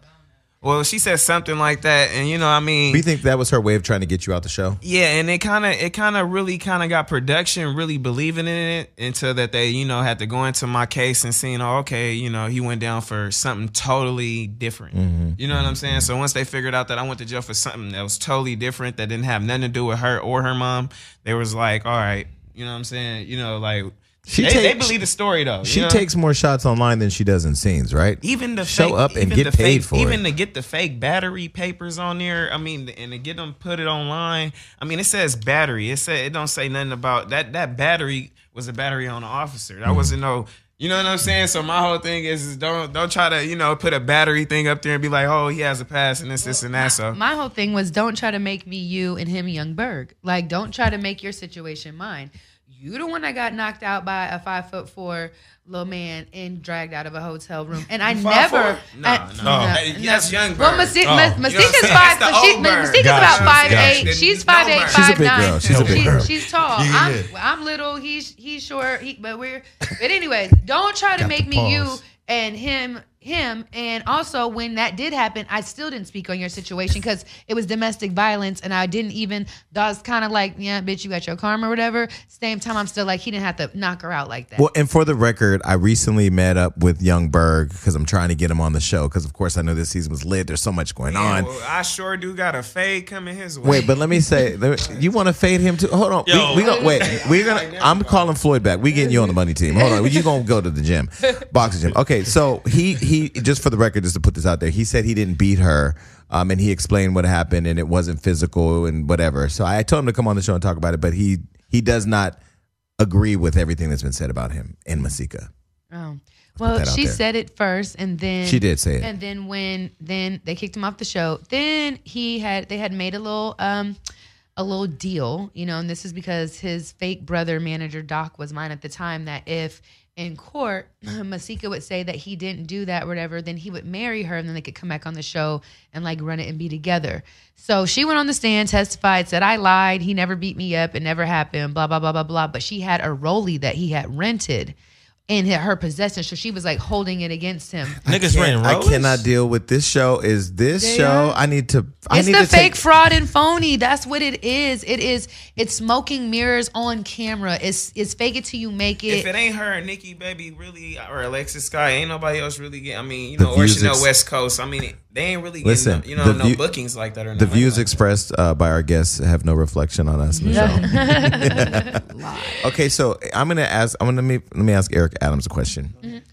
Well, she said something like that, and you know, I mean, you think that was her way of trying to get you out the show? yeah, and it kind of it kind of really kind of got production really believing in it until that they you know had to go into my case and seeing oh okay you know he went down for something totally different. Mm-hmm. You know what I'm saying? So once they figured out that I went to jail for something that was totally different that didn't have nothing to do with her or her mom, they was like, all right, you know what I'm saying? You know like She they, take- they believe the story though. She know? takes more shots online than she does in scenes, right? even the show fake, up and get paid fake, for even it. to get the fake battery papers on there. I mean, and to get them put it online. I mean, it says battery. It said it don't say nothing about that. That battery was a battery on the officer. That Mm-hmm. wasn't no. You know what I'm saying? So my whole thing is, is don't don't try to you know put a battery thing up there and be like, oh, he has a pass and this this and that. So My whole thing was don't try to make me you and him Young Berg. Like, don't try to make your situation mine. You the one that got knocked out by a five foot four little man and dragged out of a hotel room. And I Five never. four? No, I- no. No. Oh. Hey, that's Young Well, Berg. Masi- Oh. Ma- You know what I'm Masika's saying? five. That's She. Masika's about five gotcha. eight. She's five eight, She's a five big nine. girl. She's a big She's- girl. She's tall. Yeah, I'm, yeah. I'm little. He's he's short. He, but we're. But anyways, don't try to Got make the me you and him him and also when that did happen i still didn't speak on your situation because it was domestic violence and i didn't even that was kind of like yeah bitch you got your karma or whatever same time i'm still like he didn't have to knock her out like that Well, and for the record, I recently met up with Young Berg because I'm trying to get him on the show. Because of course I know this season was lit. There's so much going Yeah, on. well, I sure do got a fade coming his way. Wait, but let me say, you want to fade him too? Hold on, Yo. we, we gonna wait. We're gonna. I'm calling Floyd back. We getting you on the money team. Hold on, you gonna go to the gym, boxing gym? Okay, so he he just for the record, just to put this out there, he said he didn't beat her. Um, and he explained what happened, and it wasn't physical and whatever. So I told him to come on the show and talk about it, but he he does not agree with everything that's been said about him and Masika. Oh. Well, she said it first, and then She did say it. And then when then they kicked him off the show. Then he had they had made a little um a little deal, you know, and this is because his fake brother manager Doc was mine at the time. That if in court, Masika would say that he didn't do that, or whatever, then he would marry her, and then they could come back on the show and like run it and be together. So she went on the stand, testified, said I lied, he never beat me up, it never happened, blah blah blah blah blah. But she had a rollie that he had rented in her possession, so she was like holding it against him. Niggas Can't- ran I cannot deal with this show. Is this They show? are. I need to. I It's need the to fake take. fraud and phony. That's what it is. It is. It's smoking mirrors on camera. It's it's fake it till you make it. If it. it ain't her, Nikki, baby, really, or Alexis Skyy, ain't nobody else really get. I mean, you The know, or views Chanel ex- West Coast. I mean, they ain't really getting, Listen, no, you know, the no view- bookings like that or The views like expressed uh, by our guests have no reflection on us Michelle. okay, so I'm gonna ask. I'm gonna let me let me ask Eric Adams a question.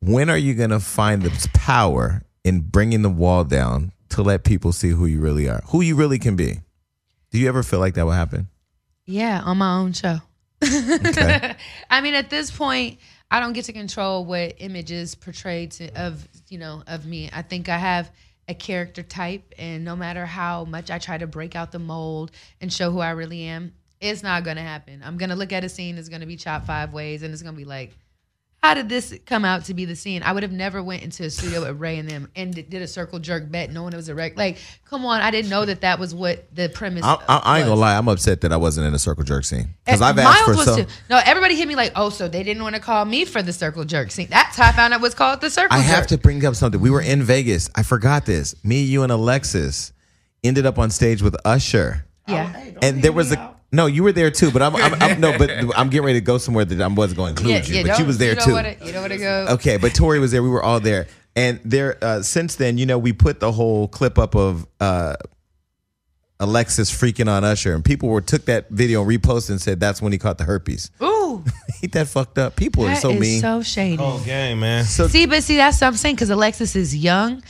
When are you gonna find the power in bringing the wall down to let people see who you really are, who you really can be? Do you ever feel like that will happen? Yeah, on my own show. Okay. I mean, at this point, I don't get to control what images portrayed to, of you know of me. I think I have a character type, and no matter how much I try to break out the mold and show who I really am, it's not gonna happen. I'm gonna look at a scene it's gonna be chopped five ways, and it's gonna be like, how did this come out to be the scene? I would have never went into a studio with Ray and them and did a circle jerk bet knowing it was a wreck. Like, come on, I didn't know that that was what the premise. I, I, I ain't gonna lie. I'm upset that I wasn't in a circle jerk scene because I've And asked for Miles was some. too. No, everybody hit me like, oh, so they didn't want to call me for the circle jerk scene. That's how I found out what's called the circle I jerk. have to bring up something. We were in Vegas. I forgot this. Me, you, and Alexis ended up on stage with Usher. Yeah. and there was a no, you were there too, but I'm, I'm, I'm no, but I'm getting ready to go somewhere that I wasn't going to include Yeah, you, yeah, but you was there you too. Wanna, you don't want to go. Okay, but Tori was there. We were all there, and there. Uh, since then, you know, we put the whole clip up of uh, Alexis freaking on Usher, and people were took that video and reposted and said that's when he caught the herpes. Ooh, Ain't that fucked up? People are so is mean. so shady. Whole game, man. So, See, but see, that's what I'm saying because Alexis is young.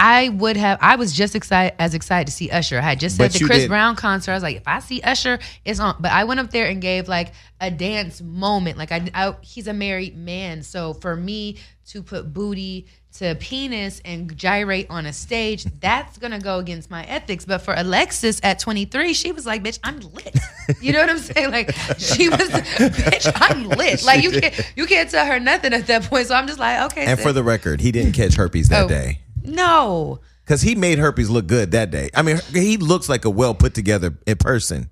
I would have. I was just excited as excited to see Usher. I had just said But the Chris did- Brown concert. I was like, if I see Usher, it's on. But I went up there and gave like a dance moment. Like I, I he's a married man, so for me to put booty to penis and gyrate on a stage, that's gonna go against my ethics. But for Alexis at 23, she was like, "Bitch, I'm lit." You know what I'm saying? Like she was, "Bitch, I'm lit." Like you can't, you can't tell her nothing at that point. So I'm just like, okay. and sis. for the record, he didn't catch herpes that Oh. day. No. Because he made herpes look good that day. I mean, he looks like a well put together in person.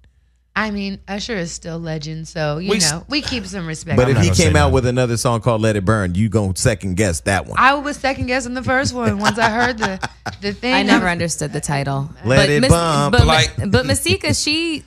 I mean, Usher is still legend, so you We know we keep some respect. But on if he came out nothing. with another song called "Let It Burn," you gonna second guess that one. I was second guessing the first one once I heard the the thing. I never understood the title. Let it bump. But, Like- but Masika, she,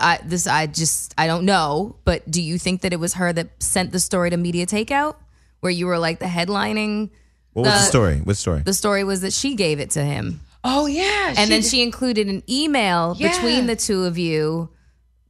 I, this I just I don't know. But do you think that it was her that sent the story to Media Takeout, where you were like the headlining? What was the the- story? What story? The story was that she gave it to him, Oh yeah, and then did- she included an email Yeah. between the two of you.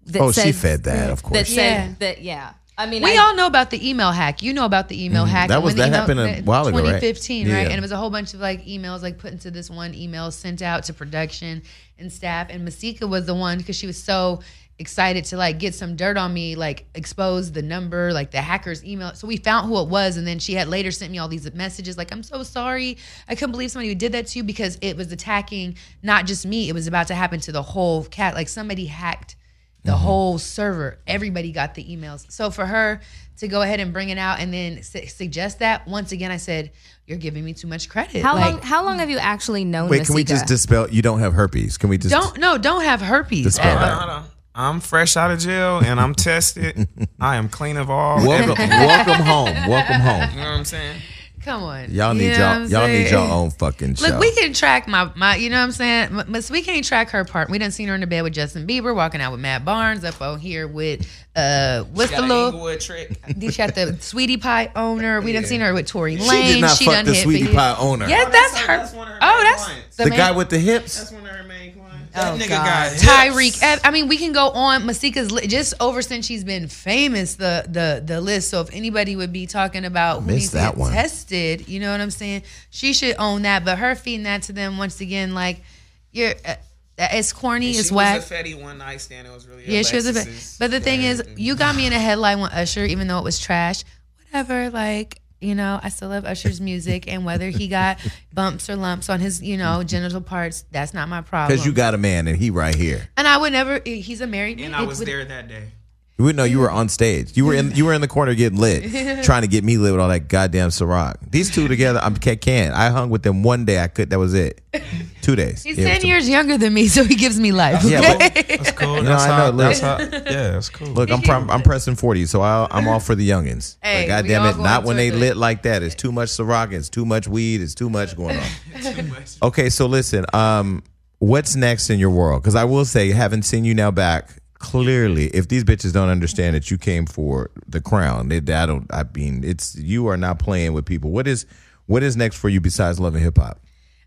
That oh, she said- fed that, of course. That course. said Yeah. that yeah. I mean, We I, all know about the email hack. You know about the email hack. Mm-hmm. That was- that email- happened a while ago, right? 2015, right? Yeah. And it was a whole bunch of like emails like put into this one email sent out to production and staff. And Masika was the one because she was so excited to like get some dirt on me, like expose the number, like the hacker's email. So we found who it was, and then she had later sent me all these messages like, "I'm so sorry. I couldn't believe somebody who did that to you because it was attacking not just me. It was about to happen to the whole cat. Like somebody hacked." the Mm-hmm. whole server. Everybody got the emails. So for her to go ahead and bring it out and then su- suggest that once again, I said, "You're giving me too much credit." how like, long? How long have you actually known? Wait, can we just dispel? You don't have herpes. Can we just? don't no, don't have herpes. Dispel ever. that. Hold on. I'm fresh out of jail and I'm tested. I am clean of all. Welcome, welcome home. Welcome home. You know what I'm saying? Come on, Y'all You need know y'all. Y'all need saying? your own fucking show. Look, we can track my my. You know what I'm saying? M- Miss- we can't track her part. We done seen her in the bed with Justin Bieber, walking out with Matt Barnes, up on here with uh, what's Got the an little? Inglewood trick. She got the Sweetie Pie owner. We done seen her with Tory She Lane. did not fuck done the hit sweetie pie owner. Yeah, Oh, that's, that's- her. that's one of her oh, that's clients. the guy with the hips. That's one of her main clients. Oh, nigga God. got. Tyreek. I mean, we can go on. Masika's li- just over since she's been famous. The the the list. So if anybody would be talking about who Missed needs to that get one. tested, you know what I'm saying? She should own that. But her feeding that to them once again, like you're. Uh, it's corny. She It's was a Fetty one night stand. It was really Yeah, she was a bit. Alexis's But the thing is, you got me in a headline with Usher, even though it was trash. Whatever. Like you know, I still love Usher's music, and whether he got bumps or lumps on his, you know, genital parts, that's not my problem. Because you got a man and he right here. and I would never. He's a married man. And I was would- there that day. You would know you were on stage. You were in you were in the corner getting lit, trying to get me lit with all that goddamn Ciroc. These two together, I'm I can't. I hung with them one day. I could. That was it. Two days. He's Yeah, it was ten two- years younger than me, so he gives me life. Yeah, but That's cool. You know, that's, I how, know, that's look. how. Yeah, that's cool. Look, I'm prom- I'm pressing forty, so I, I'm all for the youngins. Hey, but God we damn all it, going not when they towards lit like that. It's too much Ciroc. It's too much weed. It's too much going on. okay, so listen. Um, what's next in your world? Because I will say, having seen you now back, clearly, if these bitches don't understand that you came for the crown, they, I don't. I mean, it's you are not playing with people. What is what is next for you besides loving hip hop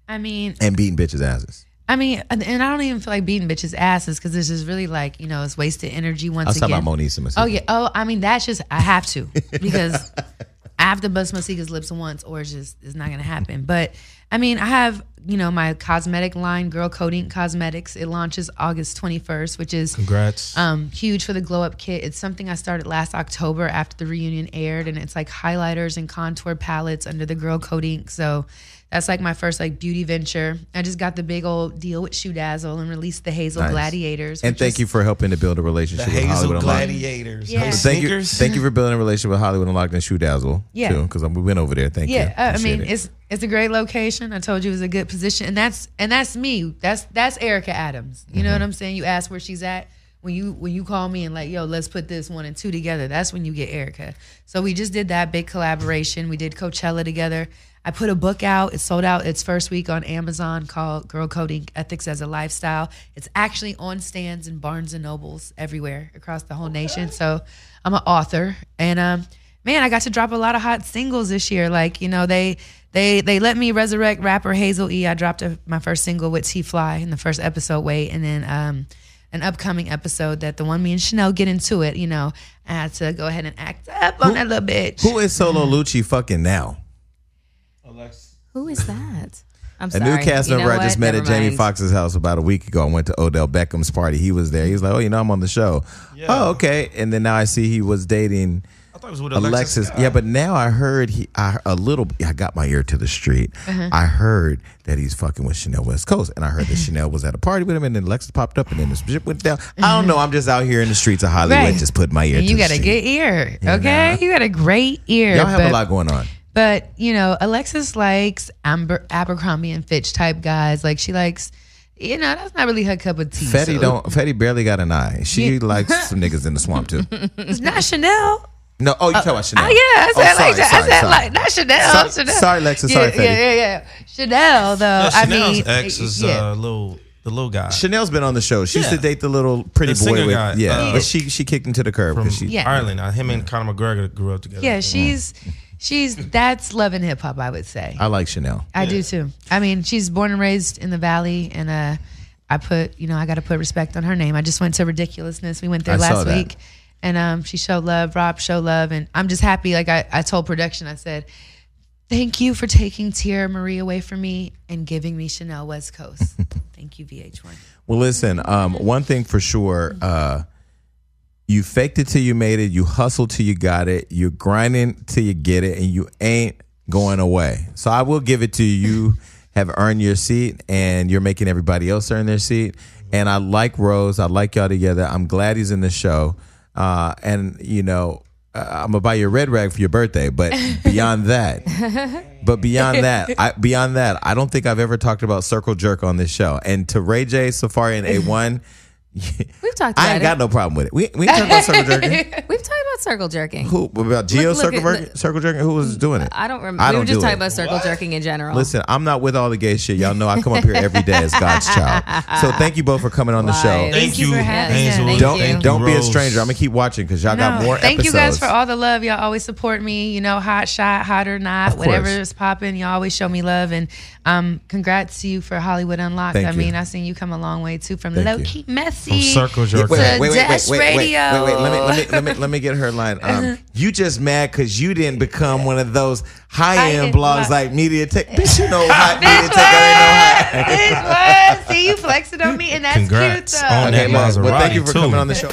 I mean, and beating bitches' asses? I mean, and I don't even feel like beating bitches' asses because this is really like you know it's wasted energy once I was again. talking about and Masika. Oh yeah. Oh, I mean that's just I have to because I have to bust Masika's lips once, or it's just it's not gonna happen. But I mean, I have you know my cosmetic line, Girl Coding Cosmetics. It launches August twenty first, which is Congrats. um, huge for the glow up kit. It's something I started last October after the reunion aired, and it's like highlighters and contour palettes under the Girl Code Ink. So that's like my first like beauty venture. I just got the big old deal with ShoeDazzle and released the Hazel Nice. Gladiators. And thank is- you for helping to build a relationship with Hollywood Unlocked. Gladiators. Yeah. Those Thank you, sneakers? thank you for building a relationship with Hollywood Unlocked and ShoeDazzle. Yeah. because we went over there. Thank you. Yeah, uh, I mean it. it's it's a great location. I told you it was a good position, and that's and that's me. That's that's Erica Adams. You Mm-hmm. know what I'm saying? You ask where she's at when you when you call me and like, yo, let's put this one and two together. That's when you get Erica. So we just did that big collaboration. We did Coachella together. I put a book out. It sold out its first week on Amazon called Girl Coding Ethics as a Lifestyle. It's actually on stands in Barnes and Nobles everywhere across the whole nation. So I'm an author and um man, I got to drop a lot of hot singles this year. Like, you know, they they they let me resurrect rapper Hazel E. I dropped a, my first single with T Fly in the first episode, wait, and then um an upcoming episode that the one me and Chanel get into it, you know, I had to go ahead and act up on that little bitch. Who is Solo Lucci fucking now? Who is that? I'm A sorry. new cast You member know I just what? met at Jamie mind. Foxx's house about a week ago. I went to Odell Beckham's party. He was there. He was like, "Oh, you know, I'm on the show." Oh, okay. And then now I see he was dating I thought it was with Alexis. Alexis. Yeah, but now I heard he I, a little. I got my ear to the street. Uh-huh. I heard that he's fucking with Chanel West Coast, and I heard that Chanel was at a party with him, and then Alexis popped up, and then the shit went down. I don't know. I'm just out here in the streets of Hollywood, Right. just putting my ear. and to you the got a street. good ear, okay? You got a great ear. Y'all have a but- lot going on. But you know, Alexis likes Amber, Abercrombie and Fitch type guys. Like she likes, you know, that's not really her cup of tea. Fetty so- don't. Fetty barely got an eye. She likes some niggas in the swamp too. It's not Chanel. No, oh, you talking about Chanel? Oh yeah, I Oh, said sorry, like that. sorry, I said sorry. like not Chanel. Sorry- Chanel. sorry, Alexis. Yeah, Sorry, Fetty. yeah, yeah, yeah. Chanel though. Yeah, I Chanel's mean, ex is yeah. uh, little the little guy Chanel's been on the show. She used to date the little pretty The boy with guy, yeah, uh, but she she kicked him to the curb from because she Yeah. Ireland. Uh, him and Conor McGregor grew up together. yeah, she's she's that's love and hip hop. I would say. I like Chanel. I do too. I mean, she's born and raised in the valley, and uh, I put, you know, I got to put respect on her name. I just went to Ridiculousness. We went there I saw last that. week, and um, she showed love. Rob showed love, and I'm just happy. Like I, I told production, I said, "Thank you for taking Tierra Marie away from me and giving me Chanel West Coast. Thank you, VH1." Well, listen. Um, one thing for sure. Uh, you faked it till you made it. You hustled till you got it. You're grinding till you get it, and you ain't going away. So I will give it to you. You have earned your seat, and you're making everybody else earn their seat. And I like Rose. I like y'all together. I'm glad he's in the show. Uh, and you know, uh, I'm gonna buy you a red rag for your birthday. But beyond that, but beyond that, I, beyond that, I don't think I've ever talked about circle jerk on this show. And to Ray J, Safaree, and A1, We've talked about I ain't it. got no problem with it. We we ain't talking about circle jerking. We've talked about circle jerking. Who about Geo Look- look circle, at- jerking, circle jerking? Who was doing it? I don't remember. I we don't were just do talking it. about circle jerking in general. Listen, I'm not with all the gay shit. Y'all know I come up here every day as God's child. So thank you both for coming on the show. Lies. Thank you you, for having us. Thank Don't you. Thank don't be a stranger. I'm gonna keep watching because y'all got more thank episodes. you guys for all the love. Y'all always support me. You know, hot shot, hot or not, whatever is popping. Y'all always show me love, and um, congrats to you for Hollywood Unlocked. Thank I you. mean, I've seen you come a long way too, from Thank low you. key messy From circle Wait, jerking. wait, to wait, wait, Dash wait, wait, wait, Radio. wait, wait. Let me, let me, let me, let me get her line. Um, you just mad because you didn't become one of those high end blogs blog- like Media Tech. Bitch, you know hot Media Tech. ain't no high. was, this was. See, you flexing on me, and that's Congrats cute though. on that Okay, well, well, thank Maserati, you for too. coming on the show.